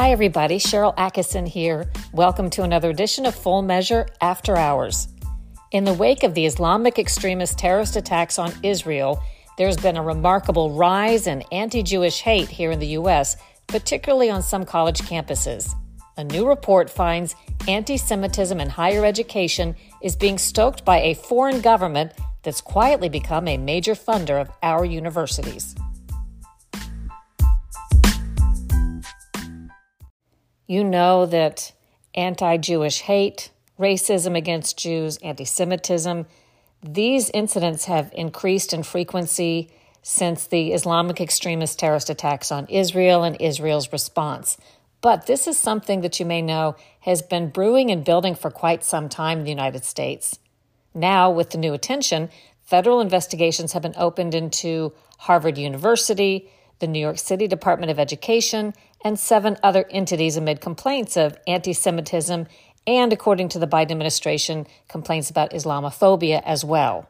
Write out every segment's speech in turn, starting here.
Hi, everybody. Sharyl Attkisson here. Welcome to another edition of Full Measure After Hours. In the wake of the Islamic extremist terrorist attacks on Israel, there's been a remarkable rise in anti Jewish hate here in the U.S., particularly on some college campuses. A new report finds anti Semitism in higher education is being stoked by a foreign government that's quietly become a major funder of our universities. You know that anti Jewish hate, racism against Jews, anti Semitism, these incidents have increased in frequency since the Islamic extremist terrorist attacks on Israel and Israel's response. But this is something that you may know has been brewing and building for quite some time in the United States. Now, with the new attention, federal investigations have been opened into Harvard University, the New York City Department of Education, and seven other entities amid complaints of anti Semitism and, according to the Biden administration, complaints about Islamophobia as well.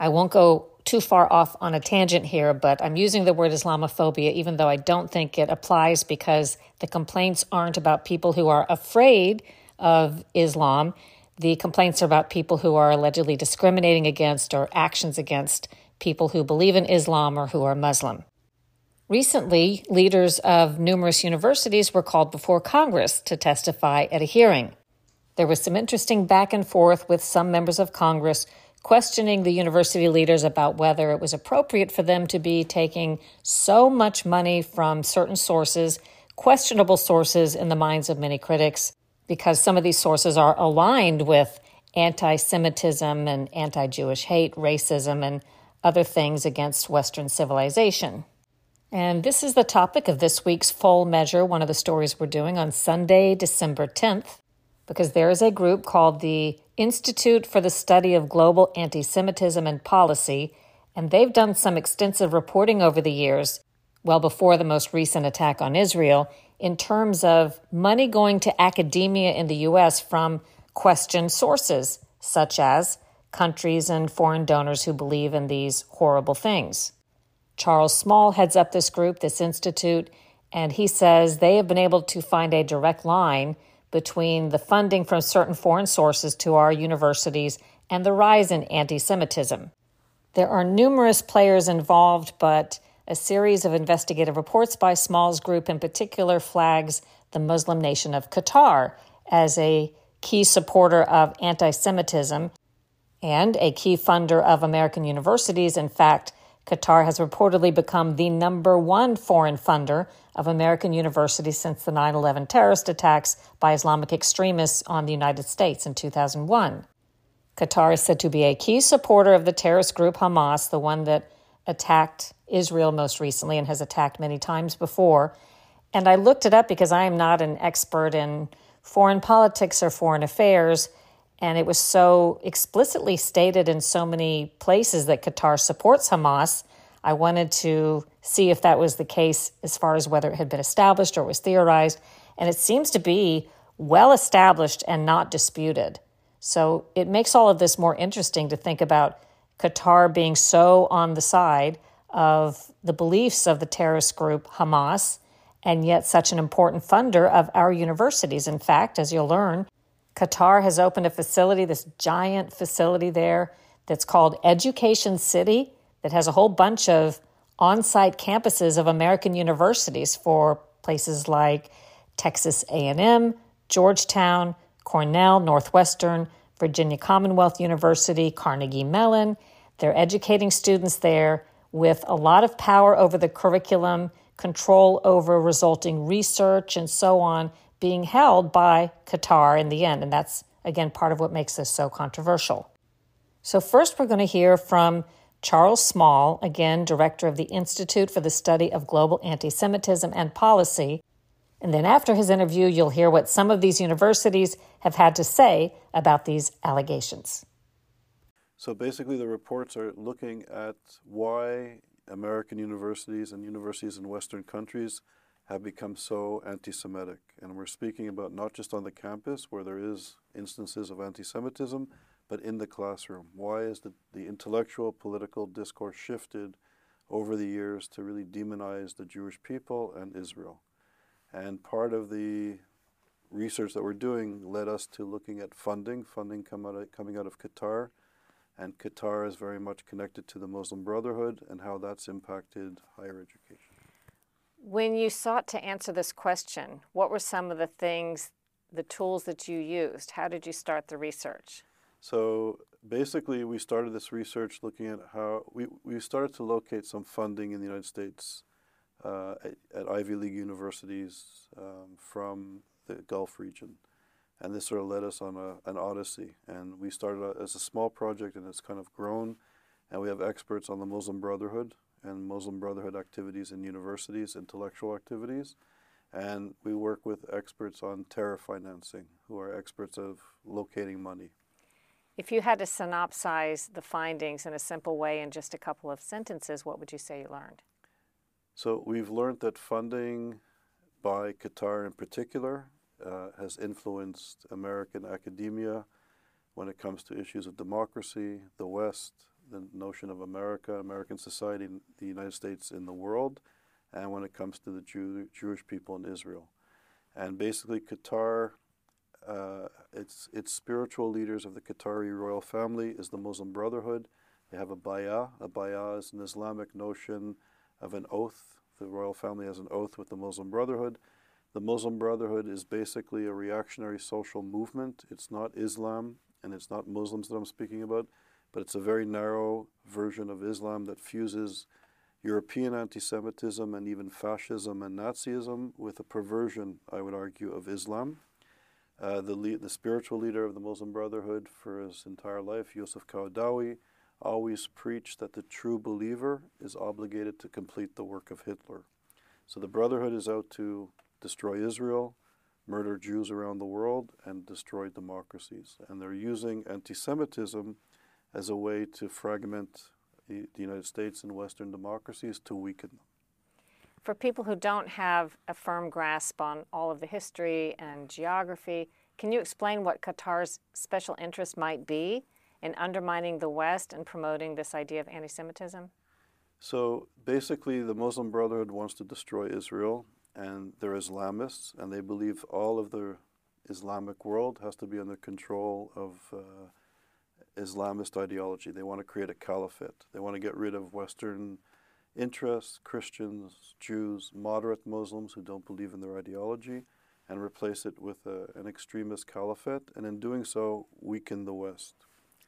I won't go too far off on a tangent here, but I'm using the word Islamophobia even though I don't think it applies because the complaints aren't about people who are afraid of Islam. The complaints are about people who are allegedly discriminating against or actions against people who believe in Islam or who are Muslim. Recently, leaders of numerous universities were called before Congress to testify at a hearing. There was some interesting back and forth with some members of Congress questioning the university leaders about whether it was appropriate for them to be taking so much money from certain sources, questionable sources in the minds of many critics, because some of these sources are aligned with anti Semitism and anti Jewish hate, racism, and other things against Western civilization. And this is the topic of this week's Full Measure, one of the stories we're doing on Sunday, December 10th, because there is a group called the Institute for the Study of Global Anti Semitism and Policy, and they've done some extensive reporting over the years, well before the most recent attack on Israel, in terms of money going to academia in the U.S. from questioned sources, such as countries and foreign donors who believe in these horrible things. Charles Small heads up this group, this institute, and he says they have been able to find a direct line between the funding from certain foreign sources to our universities and the rise in anti Semitism. There are numerous players involved, but a series of investigative reports by Small's group in particular flags the Muslim nation of Qatar as a key supporter of anti Semitism and a key funder of American universities. In fact, Qatar has reportedly become the number one foreign funder of American universities since the 9 11 terrorist attacks by Islamic extremists on the United States in 2001. Qatar is said to be a key supporter of the terrorist group Hamas, the one that attacked Israel most recently and has attacked many times before. And I looked it up because I am not an expert in foreign politics or foreign affairs. And it was so explicitly stated in so many places that Qatar supports Hamas. I wanted to see if that was the case as far as whether it had been established or was theorized. And it seems to be well established and not disputed. So it makes all of this more interesting to think about Qatar being so on the side of the beliefs of the terrorist group Hamas, and yet such an important funder of our universities. In fact, as you'll learn, Qatar has opened a facility, this giant facility there that's called Education City that has a whole bunch of on-site campuses of American universities for places like Texas A&M, Georgetown, Cornell, Northwestern, Virginia Commonwealth University, Carnegie Mellon. They're educating students there with a lot of power over the curriculum, control over resulting research, and so on being held by Qatar in the end. And that's, again, part of what makes this so controversial. So, first, we're going to hear from Charles Small, again, director of the Institute for the Study of Global Anti Semitism and Policy. And then, after his interview, you'll hear what some of these universities have had to say about these allegations. So, basically, the reports are looking at why American universities and universities in Western countries have become so anti Semitic. And we're speaking about not just on the campus where there is instances of anti Semitism, but in the classroom. Why is the, the intellectual political discourse shifted over the years to really demonize the Jewish people and Israel? And part of the research that we're doing led us to looking at funding, funding come out of, coming out of Qatar. And Qatar is very much connected to the Muslim Brotherhood and how that's impacted higher education. When you sought to answer this question, what were some of the things, the tools that you used? How did you start the research? So basically, we started this research looking at how we, we started to locate some funding in the United States uh, at, at, Ivy League universities um, from the Gulf region. And this sort of led us on a, an odyssey. And we started as a small project and it's kind of grown. And we have experts on the Muslim Brotherhood and Muslim Brotherhood activities in universities, intellectual activities. And we work with experts on terror financing, who are experts of locating money. If you had to synopsize the findings in a simple way in just a couple of sentences, what would you say you learned? So we've learned that funding by Qatar in particular uh, has influenced American academia when it comes to issues of democracy, the West, the notion of America, American society, the United States in the world, and when it comes to the Jew, Jewish people in Israel. And basically, Qatar, uh, its, its spiritual leaders of the Qatari royal family is the Muslim Brotherhood. They have a bay'ah. A bay'ah is an Islamic notion of an oath. The royal family has an oath with the Muslim Brotherhood. The Muslim Brotherhood is basically a reactionary social movement. It's not Islam and it's not Muslims that I'm speaking about, but it's a very narrow version of Islam that fuses European anti Semitism and even fascism and Nazism with a perversion, I would argue, of Islam. Uh, the, le- the spiritual leader of the Muslim Brotherhood for his entire life, Yusuf Qaradawi, always preached that the true believer is obligated to complete the work of Hitler. So the Brotherhood is out to destroy Israel, murder Jews around the world, and destroy democracies. And they're using anti Semitism as a way to fragment the, the, United States and Western democracies to weaken them. For people who don't have a firm grasp on all of the history and geography, can you explain what Qatar's special interest might be in undermining the West and promoting this idea of anti Semitism? So basically, the Muslim Brotherhood wants to destroy Israel, and they're Islamists, and they believe all of the Islamic world has to be under control of uh, Islamist ideology. They want to create a caliphate. They want to get rid of Western interests, Christians, Jews, moderate Muslims who don't believe in their ideology, and replace it with a, an extremist caliphate, and in doing so, weaken the West.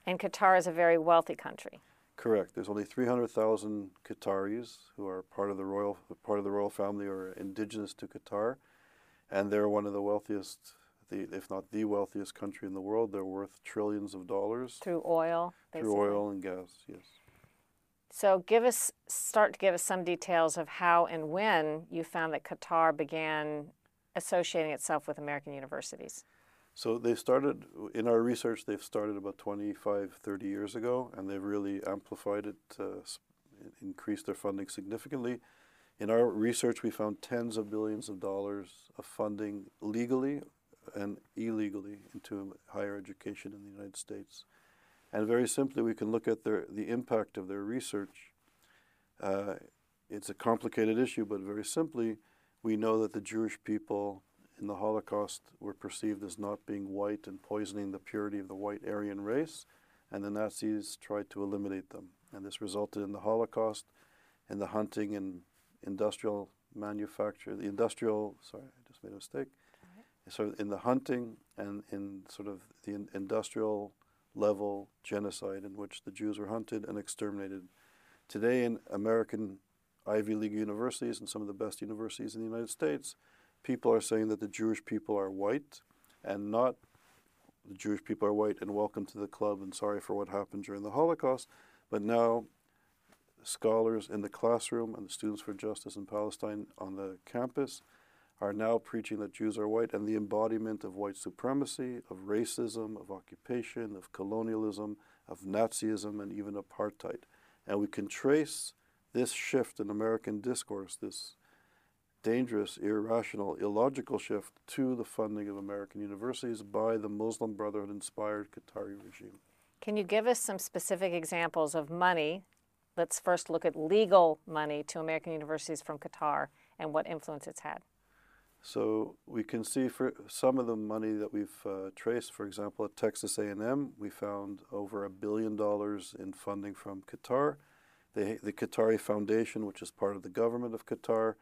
And Qatar is a very wealthy country. Correct. There's only 300,000 Qataris who are part of the royal part of the royal family or indigenous to Qatar, and they're one of the wealthiest, the, if not the wealthiest country in the world. They're worth trillions of dollars through oil. Basically. Through oil and gas, yes. So give us start to give us some details of how and when you found that Qatar began associating itself with American universities. So they started, in our research, they've started about 25, 30 years ago, and they've really amplified it, uh, increased their funding significantly. In our research, we found tens of billions of dollars of funding legally and illegally into higher education in the United States. And very simply, we can look at their, the impact of their research. Uh, it's a complicated issue, but very simply, we know that the Jewish people in the Holocaust were perceived as not being white and poisoning the purity of the white Aryan race, and the Nazis tried to eliminate them. And this resulted in the Holocaust and the hunting and industrial manufacture, the industrial, sorry, I just made a mistake. So in the hunting and in sort of the industrial level genocide in which the Jews were hunted and exterminated. Today in American Ivy League universities and some of the best universities in the United States, people are saying that the Jewish people are white and not the Jewish people are white and welcome to the club and sorry for what happened during the Holocaust. But now, scholars in the classroom and the Students for Justice in Palestine on the campus are now preaching that Jews are white and the embodiment of white supremacy, of racism, of occupation, of colonialism, of Nazism, and even apartheid. And we can trace this shift in American discourse, this dangerous, irrational, illogical shift to the funding of American universities by the Muslim Brotherhood inspired Qatari regime. Can you give us some specific examples of money? Let's first look at legal money to American universities from Qatar and what influence it's had. So we can see for some of the money that we've uh, traced, for example, at Texas A&M, we found over a billion dollars in funding from Qatar. The, the Qatari Foundation, which is part of the government of Qatar,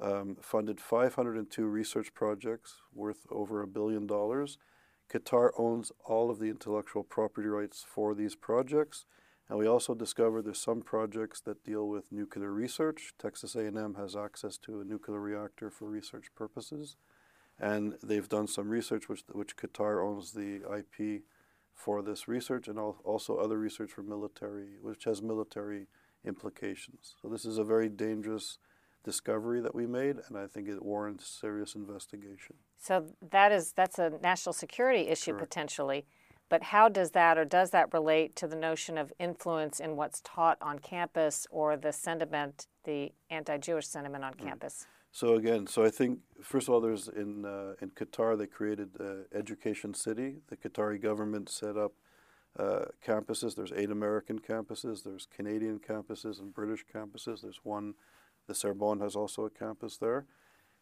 um, funded 502 research projects worth over a billion dollars. Qatar owns all of the intellectual property rights for these projects. And we also discovered there's some projects that deal with nuclear research. Texas A&M has access to a nuclear reactor for research purposes. And they've done some research which, which Qatar owns the IP for this research and also other research for military, which has military implications. So this is a very dangerous discovery that we made, and I think it warrants serious investigation. So that is that's a national security issue Correct. potentially. But how does that or does that relate to the notion of influence in what's taught on campus or the sentiment, the anti-Jewish sentiment on campus? So again, so I think first of all, there's in uh, in Qatar they created uh, Education City. The Qatari government set up uh, campuses. There's eight American campuses. There's Canadian campuses and British campuses. There's one. The Sorbonne has also a campus there.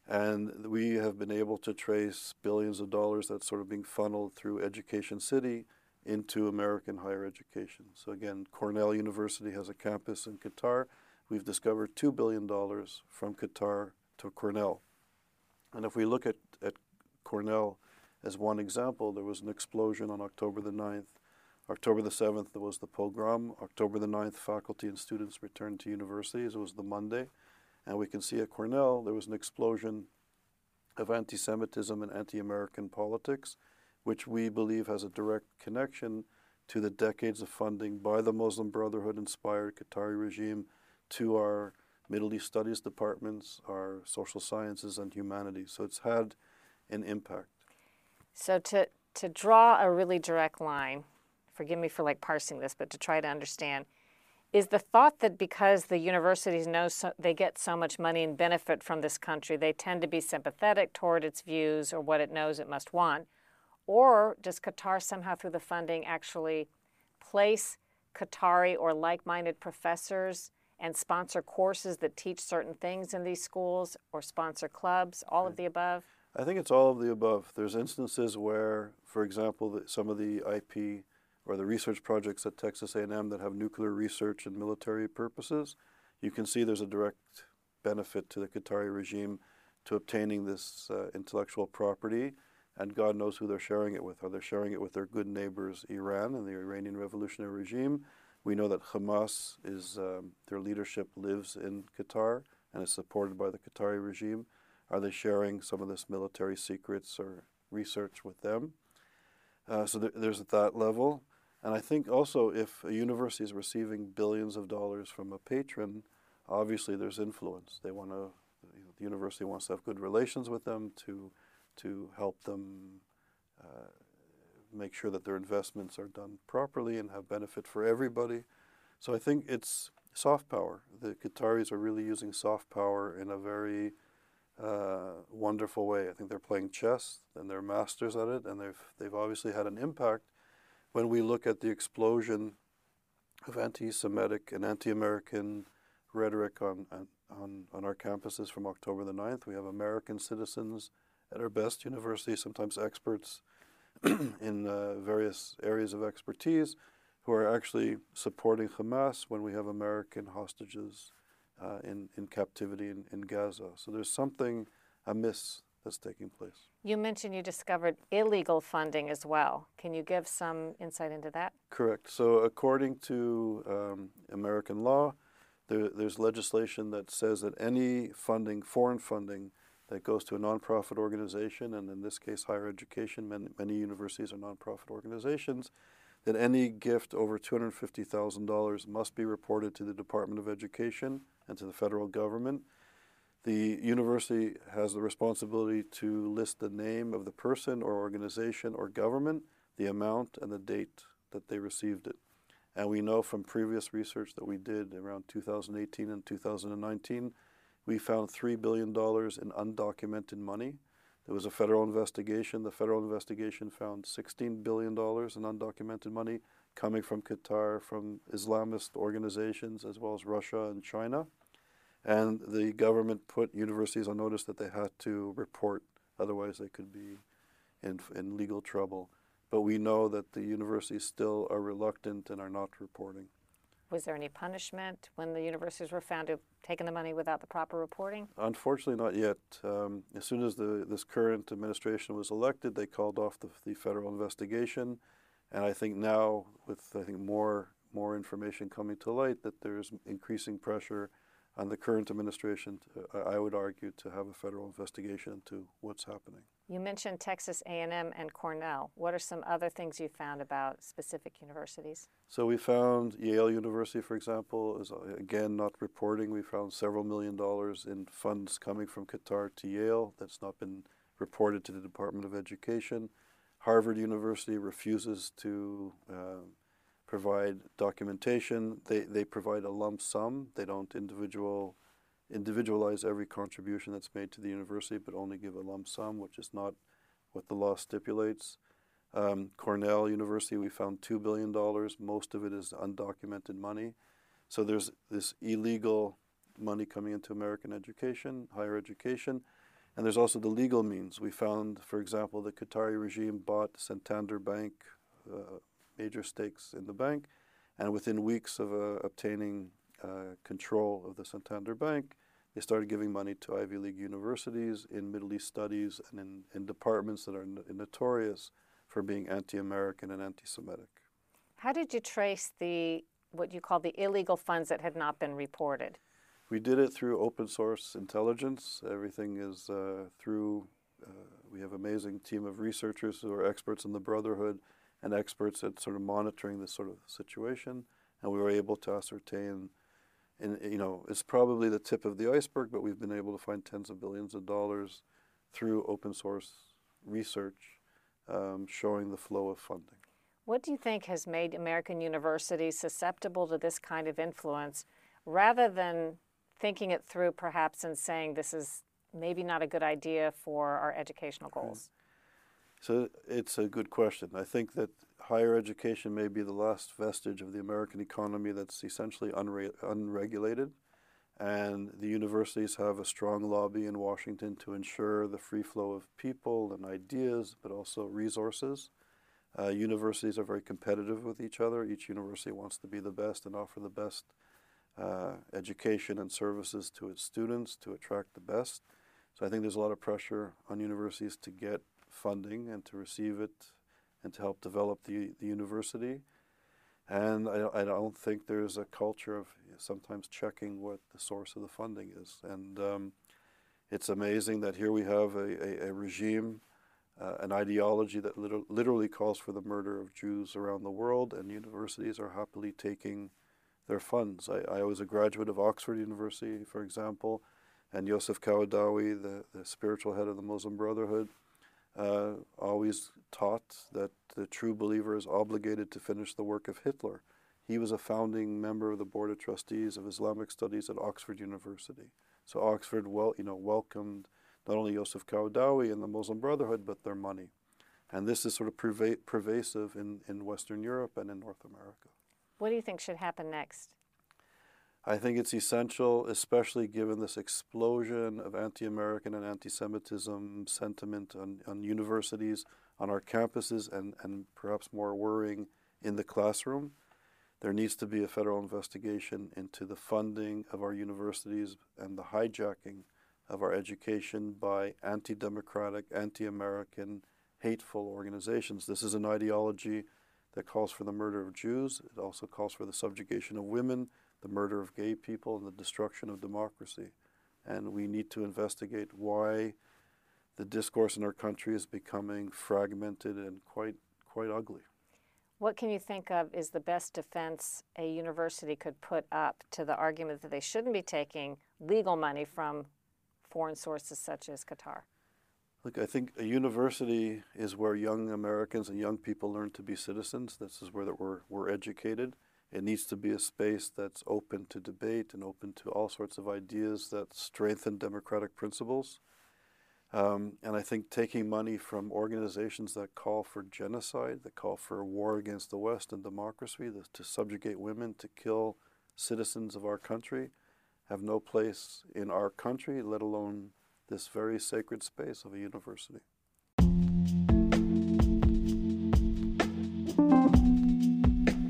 And we have been able to trace billions of dollars that's sort of being funneled through Education City into American higher education. So again, Cornell University has a campus in Qatar. We've discovered $2 billion from Qatar to Cornell. And if we look at, at Cornell as one example, there was an explosion on October the 9th. October the 7th, there was the pogrom. October the 9th, faculty and students returned to universities. It was the Monday. And we can see at Cornell there was an explosion of anti Semitism and anti American politics, which we believe has a direct connection to the decades of funding by the Muslim Brotherhood inspired Qatari regime to our Middle East Studies departments, our social sciences and humanities. So it's had an impact. So to to draw a really direct line, forgive me for like parsing this, but to try to understand, is the thought that because the universities know so, they get so much money and benefit from this country, they tend to be sympathetic toward its views or what it knows it must want? Or does Qatar somehow, through the funding, actually place Qatari or like minded professors and sponsor courses that teach certain things in these schools or sponsor clubs, all of the above? I think it's all of the above. There's instances where, for example, some of the IP or the research projects at Texas A&M that have nuclear research and military purposes, you can see there's a direct benefit to the Qatari regime to obtaining this uh, intellectual property, and God knows who they're sharing it with. Are they sharing it with their good neighbors, Iran and the Iranian revolutionary regime? We know that Hamas is um, their leadership lives in Qatar and is supported by the Qatari regime. Are they sharing some of this military secrets or research with them? Uh, so th- there's at that level. And I think also if a university is receiving billions of dollars from a patron, obviously there's influence. They want to, the university wants to have good relations with them to, to help them uh, make sure that their investments are done properly and have benefit for everybody. So I think it's soft power. The Qataris are really using soft power in a very uh, wonderful way. I think they're playing chess and they're masters at it, and they've they've obviously had an impact when we look at the explosion of anti-Semitic and anti-American rhetoric on, on, on our campuses from October the 9th. We have American citizens at our best universities, sometimes experts in uh, various areas of expertise, who are actually supporting Hamas when we have American hostages uh, in, in captivity in, in Gaza. So there's something amiss that's taking place. You mentioned you discovered illegal funding as well. Can you give some insight into that? Correct. So, according to um, American law, there, there's legislation that says that any funding, foreign funding, that goes to a nonprofit organization, and in this case, higher education, many, many universities are nonprofit organizations, that any gift over $250,000 must be reported to the Department of Education and to the federal government the university has the responsibility to list the name of the person or organization or government, the amount, and the date that they received it. And we know from previous research that we did around 2018 and 2019, we found $3 billion in undocumented money. There was a federal investigation. The federal investigation found $16 billion in undocumented money coming from Qatar, from Islamist organizations, as well as Russia and China. And the government put universities on notice that they had to report, otherwise, they could be in, in legal trouble. But we know that the universities still are reluctant and are not reporting. Was there any punishment when the universities were found to have taken the money without the proper reporting? Unfortunately, not yet. Um, as soon as the, this current administration was elected, they called off the, the federal investigation. And I think now, with I think more more information coming to light, that there's increasing pressure on the current administration, to, I would argue, to have a federal investigation into what's happening. You mentioned Texas A&M and Cornell. What are some other things you found about specific universities? So we found Yale University, for example, is again not reporting. We found several million dollars in funds coming from Qatar to Yale that's not been reported to the Department of Education. Harvard University refuses to uh, provide documentation. They, they provide a lump sum. They don't individual individualize every contribution that's made to the university, but only give a lump sum, which is not what the law stipulates. Um, Cornell University, we found $2 billion. Most of it is undocumented money. So there's this illegal money coming into American education, higher education. And there's also the legal means. We found, for example, the Qatari regime bought Santander Bank, uh, major stakes in the bank, and within weeks of uh, obtaining uh, control of the Santander Bank, they started giving money to Ivy League universities in Middle East studies and in, in departments that are notorious for being anti-American and anti-Semitic. How did you trace the what you call the illegal funds that had not been reported? We did it through open source intelligence. Everything is uh, through. Uh, we have an amazing team of researchers who are experts in the Brotherhood and experts at sort of monitoring this sort of situation, and we were able to ascertain. And you know, it's probably the tip of the iceberg, but we've been able to find tens of billions of dollars through open source research um, showing the flow of funding. What do you think has made American universities susceptible to this kind of influence rather than thinking it through perhaps and saying this is maybe not a good idea for our educational goals? So it's a good question. I think that higher education may be the last vestige of the American economy that's essentially unre- unregulated. And the universities have a strong lobby in Washington to ensure the free flow of people and ideas, but also resources. Uh, universities are very competitive with each other. Each university wants to be the best and offer the best uh, education and services to its students to attract the best. So I think there's a lot of pressure on universities to get funding and to receive it and to help develop the, the university. And I, I don't think there's a culture of sometimes checking what the source of the funding is. And um, it's amazing that here we have a, a, a regime, uh, an ideology that liter- literally calls for the murder of Jews around the world, and universities are happily taking their funds. I, I was a graduate of Oxford University, for example, and Yosef Qaradawi, the, the spiritual head of the Muslim Brotherhood, uh, always taught that the true believer is obligated to finish the work of Hitler. He was a founding member of the Board of Trustees of Islamic Studies at Oxford University. So Oxford, well, you know, welcomed not only Yosef Qaradawi and the Muslim Brotherhood, but their money. And this is sort of perva- pervasive in, in Western Europe and in North America. What do you think should happen next? I think it's essential, especially given this explosion of anti American and anti Semitism sentiment on, on universities, on our campuses, and, and perhaps more worrying in the classroom. There needs to be a federal investigation into the funding of our universities and the hijacking of our education by anti democratic, anti American, hateful organizations. This is an ideology that calls for the murder of Jews, it also calls for the subjugation of women the murder of gay people and the destruction of democracy. And we need to investigate why the discourse in our country is becoming fragmented and quite, quite ugly. What can you think of is the best defense a university could put up to the argument that they shouldn't be taking legal money from foreign sources such as Qatar? Look, I think a university is where young Americans and young people learn to be citizens. This is where we're, we're educated. It needs to be a space that's open to debate and open to all sorts of ideas that strengthen democratic principles. Um, and I think taking money from organizations that call for genocide, that call for a war against the West and democracy, to subjugate women, to kill citizens of our country, have no place in our country, let alone this very sacred space of a university.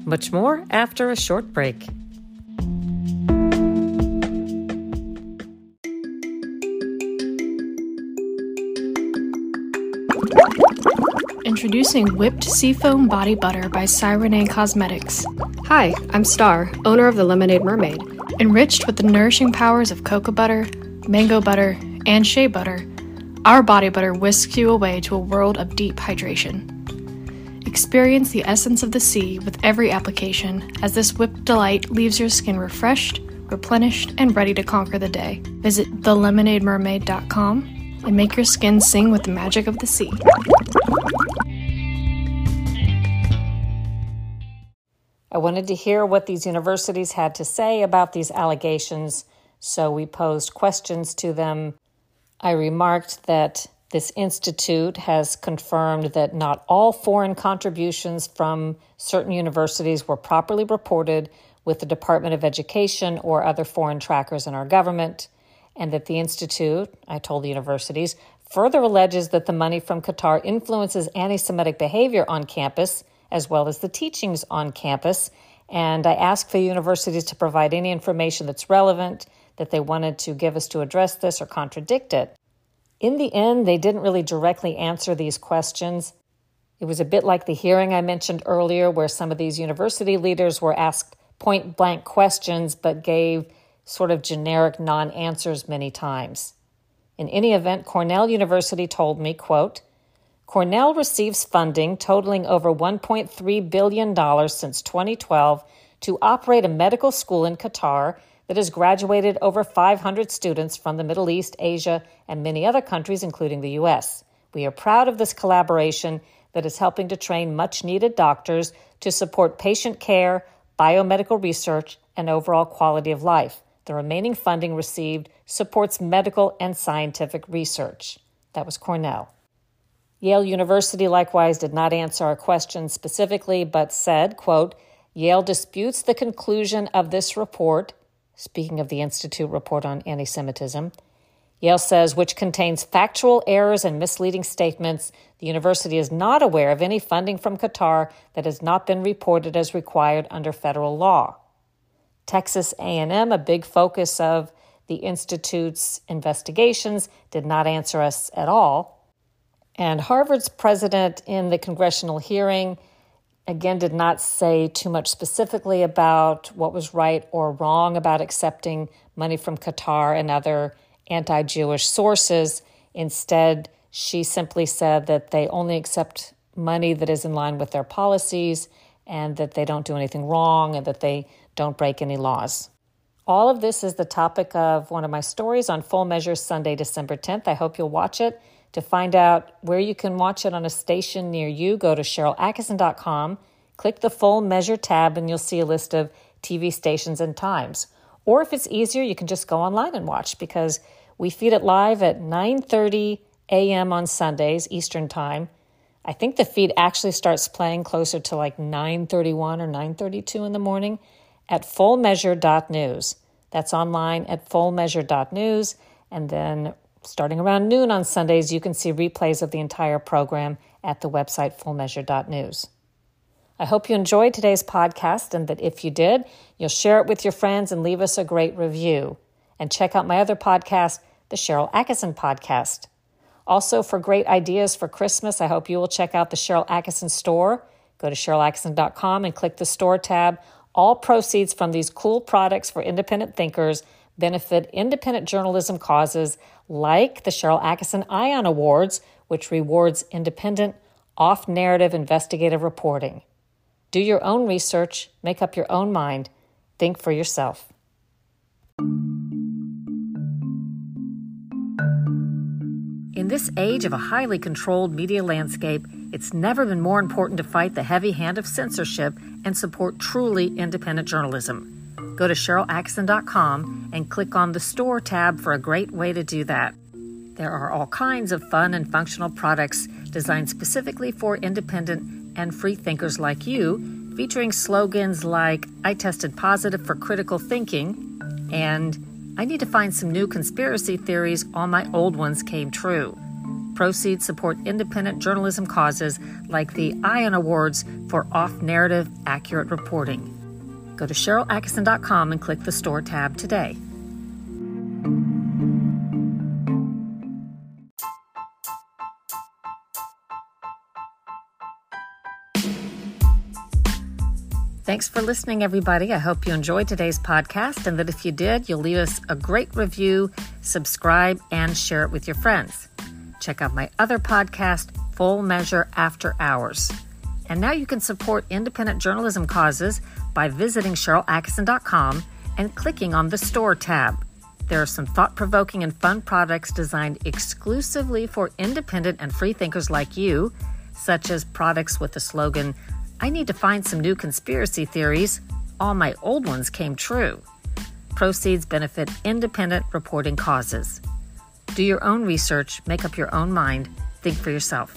Much more after a short break. Introducing Whipped Seafoam Body Butter by Cyrene Cosmetics. Hi, I'm Star, owner of the Lemonade Mermaid. Enriched with the nourishing powers of cocoa butter, mango butter, and shea butter, our body butter whisks you away to a world of deep hydration. Experience the essence of the sea with every application, as this whipped delight leaves your skin refreshed, replenished, and ready to conquer the day. Visit thelemonademermaid.com and make your skin sing with the magic of the sea. I wanted to hear what these universities had to say about these allegations, so we posed questions to them. I remarked that this institute has confirmed that not all foreign contributions from certain universities were properly reported with the Department of Education or other foreign trackers in our government, and that the institute, I told the universities, further alleges that the money from Qatar influences anti Semitic behavior on campus as well as the teachings on campus. And I asked the universities to provide any information that's relevant that they wanted to give us to address this or contradict it. In the end, they didn't really directly answer these questions. It was a bit like the hearing I mentioned earlier, where some of these university leaders were asked point blank questions but gave sort of generic non answers many times. In any event, Cornell University told me, quote, Cornell receives funding totaling over $1.3 billion since 2012 to operate a medical school in Qatar that has graduated over 500 students from the Middle East, Asia, and many other countries, including the U.S. We are proud of this collaboration that is helping to train much needed doctors to support patient care, biomedical research, and overall quality of life. The remaining funding received supports medical and scientific research. That was Cornell. Yale University likewise did not answer our question specifically, but said, quote, Yale disputes the conclusion of this report, speaking of the Institute report on anti Semitism. Yale says, which contains factual errors and misleading statements. The university is not aware of any funding from Qatar that has not been reported as required under federal law. Texas A&M, a big focus of the institute's investigations, did not answer us at all. And Harvard's president in the congressional hearing again did not say too much specifically about what was right or wrong about accepting money from Qatar and other anti Jewish sources. Instead, she simply said that they only accept money that is in line with their policies and that they don't do anything wrong and that they don't break any laws. All of this is the topic of one of my stories on Full Measure Sunday, December 10th. I hope you'll watch it. To find out where you can watch it on a station near you, go to SharylAttkisson.com, click the full measure tab, and you'll see a list of TV stations and times. Or if it's easier, you can just go online and watch because we feed it live at 9:30 a.m. on Sundays Eastern Time. I think the feed actually starts playing closer to like 9:31 or 9:32 in the morning at fullmeasure.news. That's online at fullmeasure.news and then Starting around noon on Sundays, you can see replays of the entire program at the website fullmeasure.news. I hope you enjoyed today's podcast and that if you did, you'll share it with your friends and leave us a great review. And check out my other podcast, the Sharyl Attkisson Podcast. Also, for great ideas for Christmas, I hope you will check out the Sharyl Attkisson store. Go to SharylAttkisson.com and click the store tab. All proceeds from these cool products for independent thinkers benefit independent journalism causes like the Sharyl Attkisson Ion Awards, which rewards independent, off narrative investigative reporting. Do your own research, make up your own mind, think for yourself. In this age of a highly controlled media landscape, it's never been more important to fight the heavy hand of censorship and support truly independent journalism. Go to SharylAttkisson.com and click on the Store tab for a great way to do that. There are all kinds of fun and functional products designed specifically for independent and free thinkers like you, featuring slogans like I tested positive for critical thinking and I need to find some new conspiracy theories. All my old ones came true. Proceeds support independent journalism causes like the ION Awards for off narrative, accurate reporting. Go to SharylAttkisson.com and click the store tab today. Thanks for listening, everybody. I hope you enjoyed today's podcast and that if you did, you'll leave us a great review, subscribe, and share it with your friends. Check out my other podcast, Full Measure After Hours. And now you can support independent journalism causes by visiting SharylAttkisson.com and clicking on the Store tab. There are some thought provoking and fun products designed exclusively for independent and free thinkers like you, such as products with the slogan, I need to find some new conspiracy theories. All my old ones came true. Proceeds benefit independent reporting causes. Do your own research, make up your own mind, think for yourself.